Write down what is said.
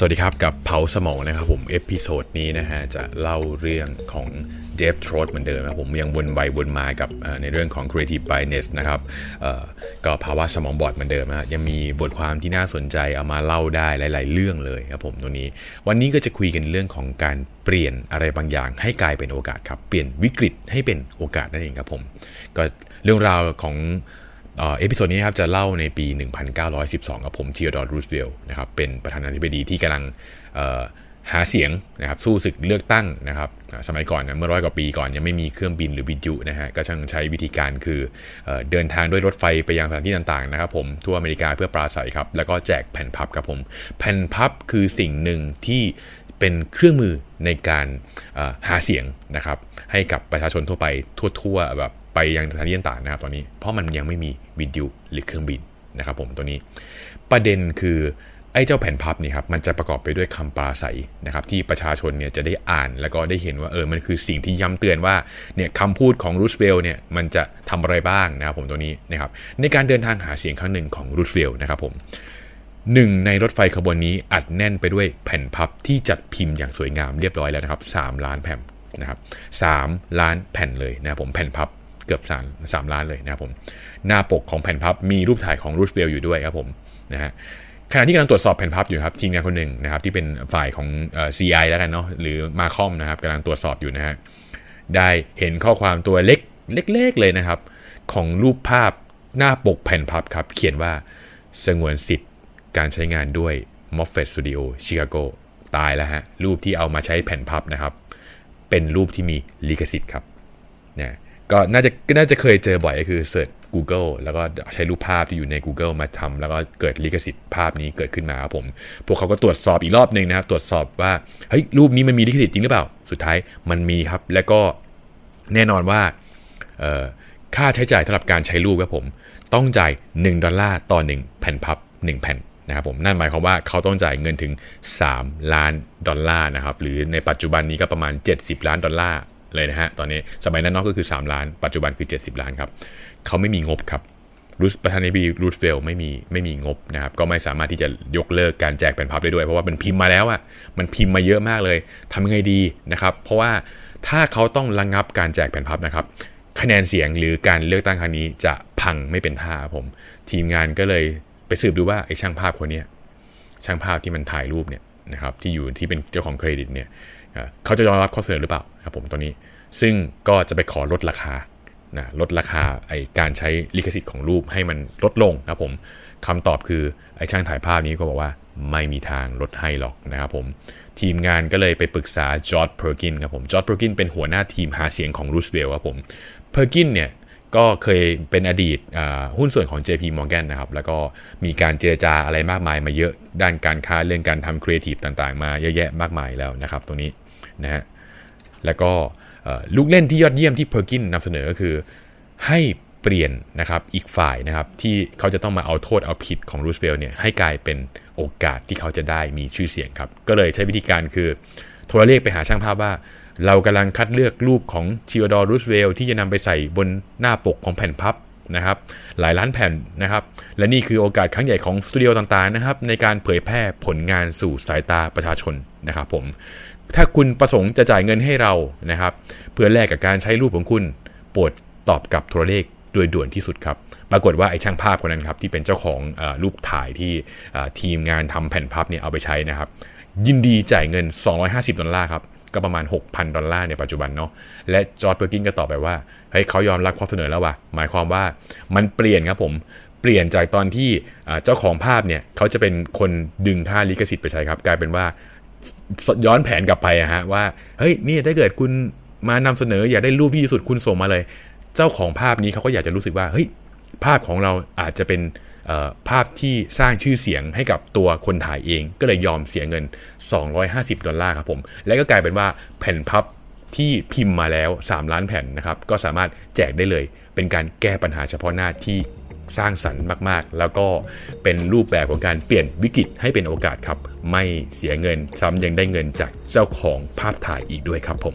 สวัสดีครับกับเผาสมองนะครับผม episode นี้นะฮะจะเล่าเรื่องของ Dave Trott เหมือนเดิมนะผมยังวนไปวนมากับในเรื่องของ creative blindness นะครับก็ภาวะสมองบอดเหมือนเดิมนะยังมีบทความที่น่าสนใจเอามาเล่าได้หลาย ๆ เรื่องเลยครับผมตรงนี้ วันนี้ก็จะคุยกันเรื่องของการเปลี่ยนอะไรบางอย่างให้กลายเป็นโอกาสครับเปลี่ยนวิกฤตให้เป็นโอกาสนั่นเองครับผมก็เรื่องราวของ episode นี้ครับจะเล่าในปี 1912 กับผมเทีอดอร์รูสเวลนะครับเป็นประธานาธิบดีที่กำลังหาเสียงนะครับสู้ศึกเลือกตั้งนะครับสมัยก่อนนะเมื่อร้อยกว่าปีก่อนยังไม่มีเครื่องบินหรือวิทยุนะฮะก็ช่างใช้วิธีการคือเดินทางด้วยรถไฟไปยังสถานที่ต่างๆนะครับผมทั่วอเมริกาเพื่อปราศัยครับแล้วก็แจกแผ่นพับครับผมแผ่นพับคือสิ่งหนึ่งที่เป็นเครื่องมือในการหาเสียงนะครับให้กับประชาชนทั่วไปทั่วๆแบบ ไปยังสถานที่ต่างๆนะครับตอนนี้ เพราะมันยังไม่มีวิทยุหรือเครื่องบินนะครับผมตัวนี้ ประเด็นคือไอ้เจ้าแผ่นพับนี่ครับมันจะประกอบไปด้วยคำปราศัยนะครับที่ประชาชนเนี่ยจะได้อ่านแล้วก็ได้เห็นว่าเออมันคือสิ่งที่ย้ำเตือนว่าเนี่ยคำพูดของรูสเวลเนี่ยมันจะทำอะไรบ้างนะครับผมตัวนี้นะครับในการเดินทางหาเสียงครั้งหนึ่งของรูสเวลนะครับผมหนึ่งในรถไฟขบวนนี้อัดแน่นไปด้วยแผ่นพับที่จัดพิมพ์อย่างสวยงามเรียบร้อยแล้วนะครับ3ล้านแผ่นนะครับสล้านแผ่นเลยนะครับผมแผ่นพับ เกือบสามสามล้านเลยนะครับผมหน้าปกของแผ่นพับมีรูปถ่ายของรูสเวลอยู่ด้วยครับผมนะฮะขณะที่กำลังตรวจสอบแผ่นพับอยู่ครับทีมงานคนหนึ่งนะครับที่เป็นฝ่ายของเอ่อ CI แล้วกันเนาะหรือมาคอมนะครับกำลังตรวจสอบอยู่นะฮะได้เห็นข้อความตัวเล็กเล็กๆเลยนะครับ ของรูปภาพหน้าปกแผ่นพับครับ เขียนว่าสงวนสิทธิ์การใช้งานด้วย Moffett Studio Chicago ตายแล้วฮะ รูปที่เอามาใช้แผ่นพับนะครับ เป็นรูปที่มีลิขสิทธิ์ครับนะ ก็น่าจะก็น่าจะเคยเจอบ่อยก็คือเสิร์ช Google แล้วก็ใช้รูปภาพที่อยู่ใน Google มาทำแล้วก็เกิดลิขสิทธิ์ภาพนี้เกิดขึ้นมาครับผม พวกเขาก็ตรวจสอบอีกรอบหนึ่งนะครับ ตรวจสอบว่าเฮ้ยรูปนี้มันมีลิขสิทธิ์จริงหรือเปล่า สุดท้ายมันมีครับ แล้วก็แน่นอนว่าค่าใช้จ่ายสำหรับการใช้รูปครับผม ต้องจ่าย 1 ดอลลาร์ต่อ 1 แผ่นพับ 1 แผ่นนะครับผมนั่นหมายความว่าเขาต้องจ่ายเงินถึง 3 ล้านดอลลาร์นะครับหรือในปัจจุบันนี้ก็ประมาณ 70 ล้านดอลลาร์ เลยนะฮะ ตอนนี้สมัยนั้นนอกก็คือ 3 ล้าน ปัจจุบันคือ 70 ล้านครับ เขาไม่มีงบครับรูสประธานาธิบดีรูสเวลไม่มีไม่มีงบนะครับ ก็ไม่สามารถที่จะยกเลิกการแจกแผ่นพับได้ด้วย เพราะว่ามันพิมพ์มาแล้วอะ่ะมันพิมพ์มาเยอะมากเลยทำยังไงดีนะครับ เพราะว่าถ้าเขาต้องระงับการแจกแผ่นพับนะครับ คะแนนเสียงหรือการเลือกตั้งครั้งนี้จะพังไม่เป็นท่าผม ทีมงานก็เลยไปสืบดูว่าไอ้ช่างภาพคนนี้ช่างภาพที่มันถ่ายรูปเนี่ย นะครับที่อยู่ที่เป็นเจ้าของเครดิตเนี่ยเขาจะยอมรับข้อเสนอหรือเปล่าครับผมตอนนี้ ซึ่งก็จะไปขอลดราคานะลดราคาไอการใช้ลิขสิทธิ์ของรูปให้มันลดลงครับผมคำตอบคือไอช่างถ่ายภาพนี้ก็บอกว่าไม่มีทางลดให้หรอกนะครับผมทีมงานก็เลยไปปรึกษาจอร์จ เพอร์กินครับผมจอร์จ เพอร์กินเป็นหัวหน้าทีมหาเสียงของรูสเวลครับผมเพอร์กินเนี่ย ก็เคยเป็นอดีตหุ้นส่วนของ JP Morgan นะครับ แล้วก็มีการเจรจาอะไรมากมายมาเยอะด้านการค้าเรื่องการทำครีเอทีฟต่างๆ มาเยอะแยะมากมายแล้วนะครับตรงนี้นะฮะแล้วก็ลูกเล่นที่ยอดเยี่ยมที่เพอร์กินนำเสนอก็คือให้เปลี่ยนนะครับอีกฝ่ายนะครับที่เขาจะต้องมาเอาโทษเอาผิดของรูสเวลเนี่ยให้กลายเป็นโอกาสที่เขาจะได้มีชื่อเสียงครับ ก็เลยใช้วิธีการคือโทรเลขไปหาช่างภาพว่า เรากำลังคัดเลือกรูปของธีโอดอร์รูสเวลที่จะนำไปใส่บนหน้าปกของแผ่นพับนะครับ หลายล้านแผ่นนะครับ และนี่คือโอกาสครั้งใหญ่ของสตูดิโอต่างๆนะครับ ในการเผยแพร่ผลงานสู่สายตาประชาชนนะครับผม ถ้าคุณประสงค์จะจ่ายเงินให้เรานะครับ เพื่อแลกกับการใช้รูปของคุณโปรดตอบกับโทรเลขโดยด่วนที่สุดครับ ปรากฏว่าไอ้ช่างภาพคนนั้นครับที่เป็นเจ้าของรูปถ่ายที่ทีมงานทำแผ่นพับเนี่ยเอาไปใช้นะครับ ยินดีจ่ายเงิน 250 ดอลลาร์ครับ ก็ประมาณ 6,000 ดอลลาร์ในปัจจุบันเนาะและจอร์จ เพอร์กินก็ตอบไปว่าเฮ้ยเขายอมรับข้อเสนอแล้วว่ะหมายความว่ามันเปลี่ยนครับผมเปลี่ยนจากตอนที่เจ้าของภาพเนี่ยเขาจะเป็นคนดึงค่าลิขสิทธิ์ไปใช้ครับกลายเป็นว่าย้อนแผนกลับไปอะฮะว่าเฮ้ยนี่ถ้าเกิดคุณมานำเสนออยากได้รูปที่สุดคุณส่งมาเลย เจ้าของภาพนี้เขาก็อยากจะรู้สึกว่าเฮ้ยภาพของเราอาจจะเป็น ภาพที่สร้างชื่อเสียงให้กับตัวคนถ่ายเอง ก็เลยยอมเสียเงิน 250 ดอลลาร์ครับผม และก็กลายเป็นว่าแผ่นพับที่พิมพ์มาแล้ว 3 ล้านแผ่นนะครับ ก็สามารถแจกได้เลย เป็นการแก้ปัญหาเฉพาะหน้าที่สร้างสรรค์มาก ๆ แล้วก็เป็นรูปแบบของการเปลี่ยนวิกฤตให้เป็นโอกาสครับ ไม่เสียเงินซ้ำยังได้เงินจากเจ้าของภาพถ่ายอีกด้วยครับผม